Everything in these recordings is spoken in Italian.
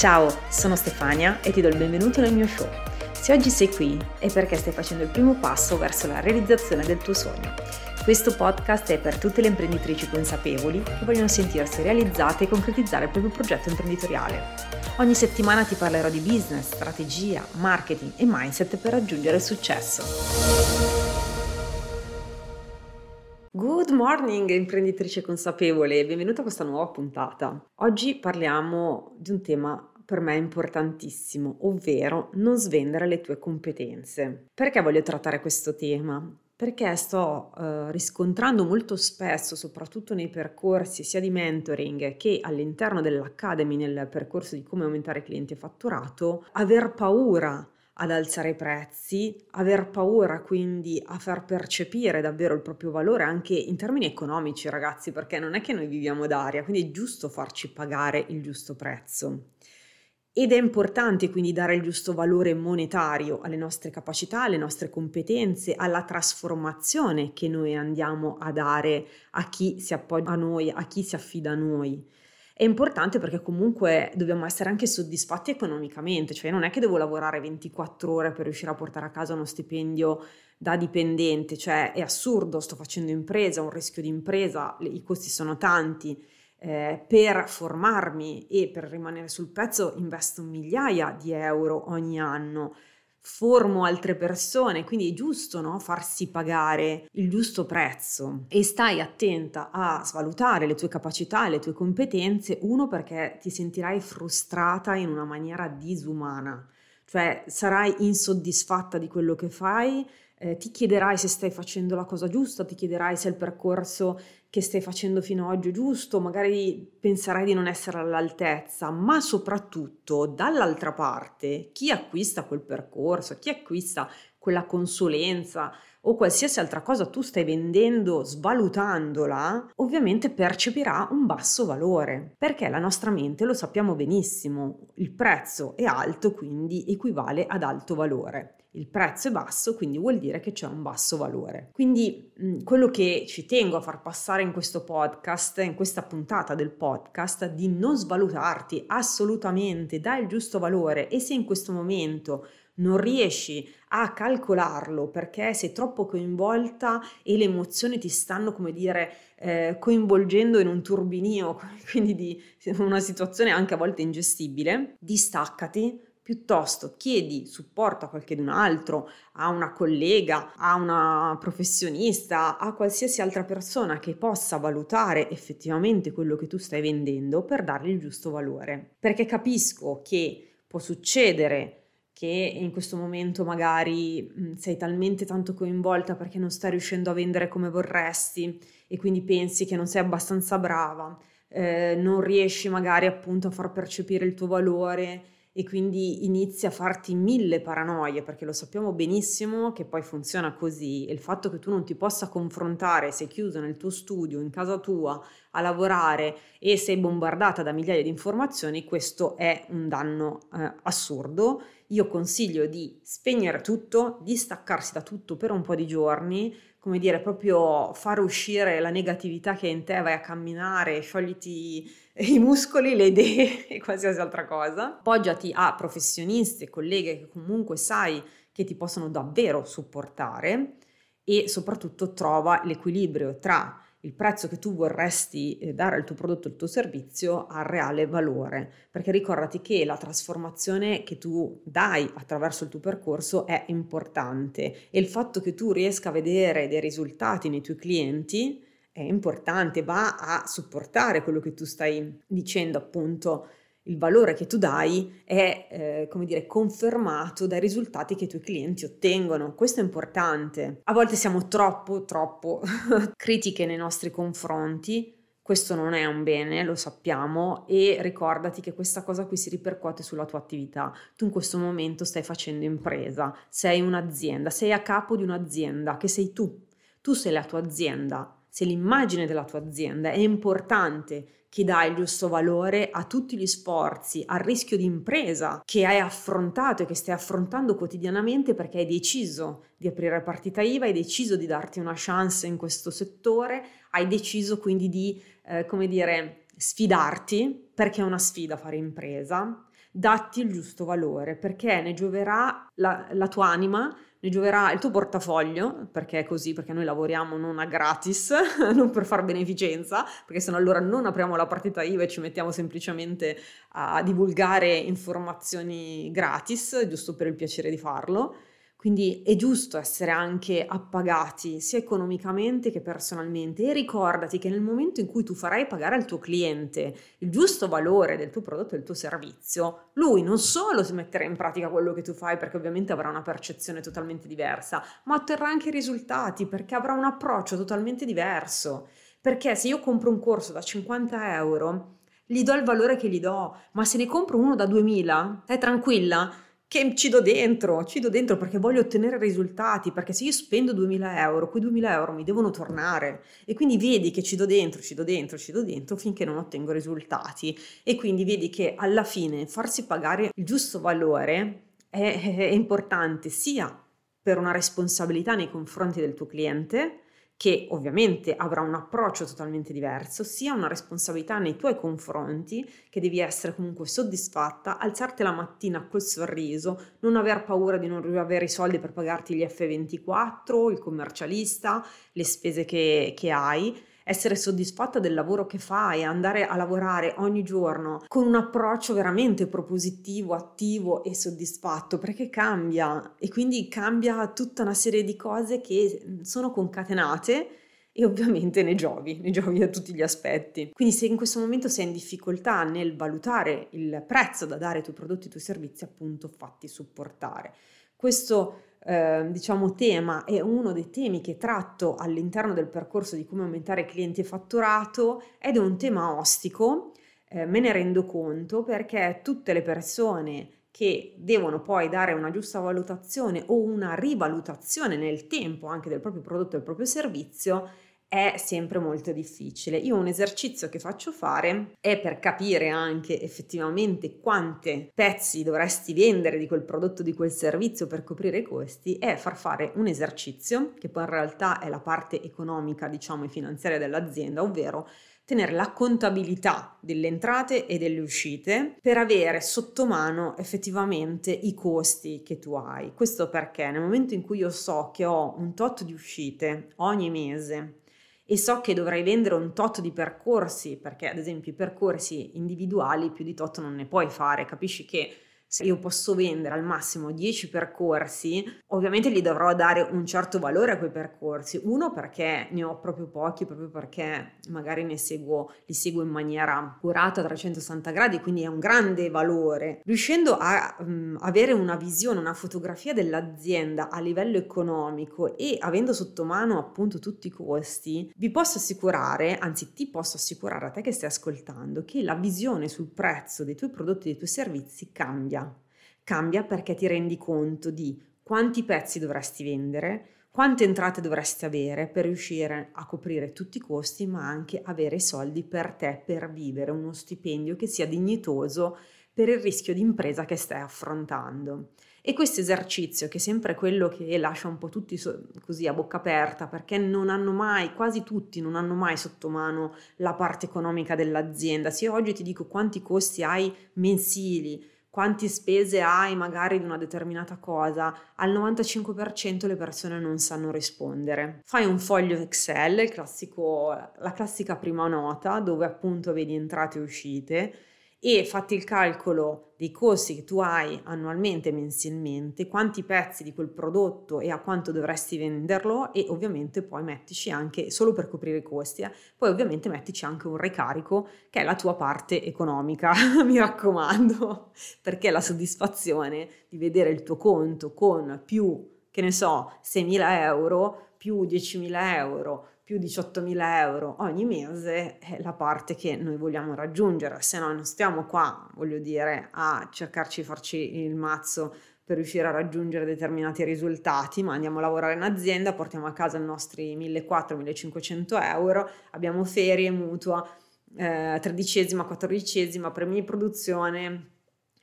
Ciao, sono Stefania e ti do il benvenuto nel mio show. Se oggi sei qui è perché stai facendo il primo passo verso la realizzazione del tuo sogno. Questo podcast è per tutte le imprenditrici consapevoli che vogliono sentirsi realizzate e concretizzare il proprio progetto imprenditoriale. Ogni settimana ti parlerò di business, strategia, marketing e mindset per raggiungere il successo. Good morning imprenditrice consapevole, benvenuta a questa nuova puntata. Oggi parliamo di un tema per me importantissimo, ovvero non svendere le tue competenze. Perché voglio trattare questo tema? Perché sto eh, riscontrando molto spesso, soprattutto nei percorsi sia di mentoring che all'interno dell'Academy, nel percorso di come aumentare clienti e fatturato, aver paura ad alzare i prezzi, aver paura quindi a far percepire davvero il proprio valore anche in termini economici, ragazzi, perché non è che noi viviamo d'aria, quindi è giusto farci pagare il giusto prezzo. Ed è importante quindi dare il giusto valore monetario alle nostre capacità, alle nostre competenze, alla trasformazione che noi andiamo a dare a chi si appoggia a noi, a chi si affida a noi. È importante perché comunque dobbiamo essere anche soddisfatti economicamente, cioè non è che devo lavorare 24 ore per riuscire a portare a casa uno stipendio da dipendente, cioè è assurdo, sto facendo impresa, un rischio di impresa, i costi sono tanti eh, per formarmi e per rimanere sul pezzo investo migliaia di euro ogni anno, formo altre persone, quindi è giusto no? farsi pagare il giusto prezzo e stai attenta a svalutare le tue capacità e le tue competenze, uno perché ti sentirai frustrata in una maniera disumana, cioè sarai insoddisfatta di quello che fai, eh, ti chiederai se stai facendo la cosa giusta, ti chiederai se il percorso che stai facendo fino ad oggi è giusto, magari penserai di non essere all'altezza, ma soprattutto dall'altra parte chi acquista quel percorso, chi acquista quella consulenza o qualsiasi altra cosa tu stai vendendo svalutandola, ovviamente percepirà un basso valore, perché la nostra mente lo sappiamo benissimo, il prezzo è alto, quindi equivale ad alto valore il prezzo è basso, quindi vuol dire che c'è un basso valore. Quindi mh, quello che ci tengo a far passare in questo podcast, in questa puntata del podcast, di non svalutarti assolutamente, dai il giusto valore e se in questo momento non riesci a calcolarlo perché sei troppo coinvolta e le emozioni ti stanno, come dire, eh, coinvolgendo in un turbinio, quindi di una situazione anche a volte ingestibile, distaccati, piuttosto chiedi supporto a qualcun altro, a una collega, a una professionista, a qualsiasi altra persona che possa valutare effettivamente quello che tu stai vendendo per dargli il giusto valore. Perché capisco che può succedere che in questo momento magari sei talmente tanto coinvolta perché non stai riuscendo a vendere come vorresti e quindi pensi che non sei abbastanza brava, eh, non riesci magari appunto a far percepire il tuo valore e quindi inizi a farti mille paranoie perché lo sappiamo benissimo che poi funziona così e il fatto che tu non ti possa confrontare, sei chiuso nel tuo studio, in casa tua a lavorare e sei bombardata da migliaia di informazioni, questo è un danno eh, assurdo. Io consiglio di spegnere tutto, di staccarsi da tutto per un po' di giorni, come dire, proprio fare uscire la negatività che è in te, vai a camminare, sciogliti i muscoli, le idee e qualsiasi altra cosa. Appoggiati a professionisti colleghe che comunque sai che ti possono davvero supportare e soprattutto trova l'equilibrio tra il prezzo che tu vorresti eh, dare al tuo prodotto, al tuo servizio, al reale valore. Perché ricordati che la trasformazione che tu dai attraverso il tuo percorso è importante e il fatto che tu riesca a vedere dei risultati nei tuoi clienti è importante, va a supportare quello che tu stai dicendo appunto il valore che tu dai è, eh, come dire, confermato dai risultati che i tuoi clienti ottengono. Questo è importante. A volte siamo troppo, troppo critiche nei nostri confronti. Questo non è un bene, lo sappiamo, e ricordati che questa cosa qui si ripercuote sulla tua attività. Tu in questo momento stai facendo impresa, sei un'azienda, sei a capo di un'azienda che sei tu. Tu sei la tua azienda, sei l'immagine della tua azienda. È importante che dai il giusto valore a tutti gli sforzi, al rischio di impresa che hai affrontato e che stai affrontando quotidianamente perché hai deciso di aprire partita IVA, hai deciso di darti una chance in questo settore, hai deciso quindi di, eh, come dire, sfidarti perché è una sfida fare impresa, datti il giusto valore perché ne gioverà la, la tua anima, ne gioverà il tuo portafoglio, perché è così, perché noi lavoriamo non a gratis, non per far beneficenza, perché se no allora non apriamo la partita IVA e ci mettiamo semplicemente a divulgare informazioni gratis, giusto per il piacere di farlo quindi è giusto essere anche appagati sia economicamente che personalmente e ricordati che nel momento in cui tu farai pagare al tuo cliente il giusto valore del tuo prodotto e del tuo servizio, lui non solo si metterà in pratica quello che tu fai perché ovviamente avrà una percezione totalmente diversa, ma otterrà anche risultati perché avrà un approccio totalmente diverso. Perché se io compro un corso da 50 euro, gli do il valore che gli do, ma se ne compro uno da 2000, stai tranquilla? Che ci do dentro, ci do dentro perché voglio ottenere risultati, perché se io spendo 2000 euro, quei 2000 euro mi devono tornare. E quindi vedi che ci do dentro, ci do dentro, ci do dentro finché non ottengo risultati. E quindi vedi che alla fine farsi pagare il giusto valore è, è importante sia per una responsabilità nei confronti del tuo cliente, che ovviamente avrà un approccio totalmente diverso, sia una responsabilità nei tuoi confronti, che devi essere comunque soddisfatta, alzarti la mattina col sorriso, non aver paura di non avere i soldi per pagarti gli F24, il commercialista, le spese che, che hai, essere soddisfatta del lavoro che fai, andare a lavorare ogni giorno con un approccio veramente propositivo, attivo e soddisfatto, perché cambia e quindi cambia tutta una serie di cose che sono concatenate e ovviamente ne giovi, ne giovi a tutti gli aspetti. Quindi se in questo momento sei in difficoltà nel valutare il prezzo da dare ai tuoi prodotti e ai tuoi servizi, appunto fatti supportare. Questo eh, diciamo, tema è uno dei temi che tratto all'interno del percorso di come aumentare clienti e fatturato ed è un tema ostico, eh, me ne rendo conto perché tutte le persone che devono poi dare una giusta valutazione o una rivalutazione nel tempo anche del proprio prodotto e del proprio servizio è sempre molto difficile. Io un esercizio che faccio fare è per capire anche effettivamente quante pezzi dovresti vendere di quel prodotto, di quel servizio per coprire i costi, è far fare un esercizio che poi in realtà è la parte economica, diciamo, e finanziaria dell'azienda, ovvero tenere la contabilità delle entrate e delle uscite per avere sotto mano effettivamente i costi che tu hai. Questo perché nel momento in cui io so che ho un tot di uscite ogni mese e so che dovrei vendere un tot di percorsi, perché ad esempio i percorsi individuali più di tot non ne puoi fare, capisci che se io posso vendere al massimo 10 percorsi, ovviamente gli dovrò dare un certo valore a quei percorsi. Uno perché ne ho proprio pochi, proprio perché magari ne seguo, li seguo in maniera curata a 360 gradi, quindi è un grande valore. Riuscendo a um, avere una visione, una fotografia dell'azienda a livello economico e avendo sotto mano appunto tutti i costi, vi posso assicurare, anzi ti posso assicurare a te che stai ascoltando, che la visione sul prezzo dei tuoi prodotti e dei tuoi servizi cambia Cambia perché ti rendi conto di quanti pezzi dovresti vendere, quante entrate dovresti avere per riuscire a coprire tutti i costi, ma anche avere i soldi per te per vivere uno stipendio che sia dignitoso per il rischio di impresa che stai affrontando. E questo esercizio, che è sempre quello che lascia un po' tutti così a bocca aperta, perché non hanno mai, quasi tutti, non hanno mai sotto mano la parte economica dell'azienda. Se oggi ti dico quanti costi hai mensili, quanti spese hai magari di una determinata cosa, al 95% le persone non sanno rispondere. Fai un foglio Excel, classico, la classica prima nota, dove appunto vedi entrate e uscite e fatti il calcolo dei costi che tu hai annualmente, mensilmente, quanti pezzi di quel prodotto e a quanto dovresti venderlo e ovviamente poi mettici anche, solo per coprire i costi, eh, poi ovviamente mettici anche un ricarico che è la tua parte economica, mi raccomando, perché la soddisfazione di vedere il tuo conto con più, che ne so, 6.000 euro, più 10.000 euro, più 18.000 euro ogni mese è la parte che noi vogliamo raggiungere, se no non stiamo qua, voglio dire, a cercarci di farci il mazzo per riuscire a raggiungere determinati risultati, ma andiamo a lavorare in azienda, portiamo a casa i nostri 1.400-1.500 euro, abbiamo ferie, mutua, eh, tredicesima, quattordicesima, premi di produzione,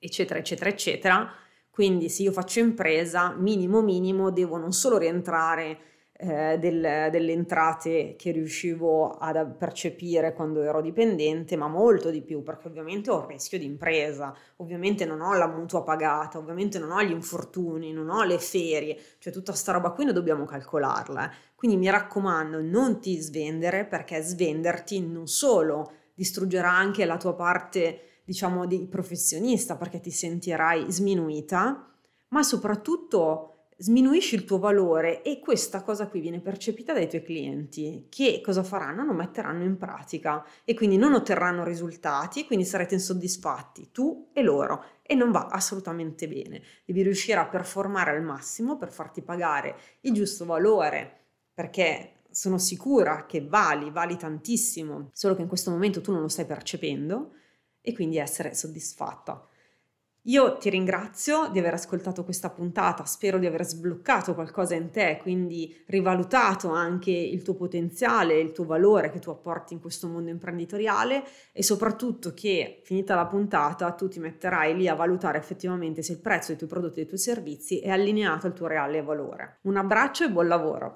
eccetera, eccetera, eccetera. Quindi se io faccio impresa, minimo minimo, devo non solo rientrare eh, del, delle entrate che riuscivo a percepire quando ero dipendente, ma molto di più, perché ovviamente ho il rischio di impresa, ovviamente non ho la mutua pagata, ovviamente non ho gli infortuni, non ho le ferie, cioè tutta sta roba qui noi dobbiamo calcolarla. Eh. Quindi mi raccomando, non ti svendere perché svenderti non solo distruggerà anche la tua parte, diciamo, di professionista perché ti sentirai sminuita, ma soprattutto sminuisci il tuo valore e questa cosa qui viene percepita dai tuoi clienti che cosa faranno? Non metteranno in pratica e quindi non otterranno risultati e quindi sarete insoddisfatti tu e loro e non va assolutamente bene. Devi riuscire a performare al massimo per farti pagare il giusto valore perché sono sicura che vali, vali tantissimo, solo che in questo momento tu non lo stai percependo e quindi essere soddisfatta. Io ti ringrazio di aver ascoltato questa puntata, spero di aver sbloccato qualcosa in te, quindi rivalutato anche il tuo potenziale, il tuo valore che tu apporti in questo mondo imprenditoriale e soprattutto che finita la puntata tu ti metterai lì a valutare effettivamente se il prezzo dei tuoi prodotti e dei tuoi servizi è allineato al tuo reale valore. Un abbraccio e buon lavoro!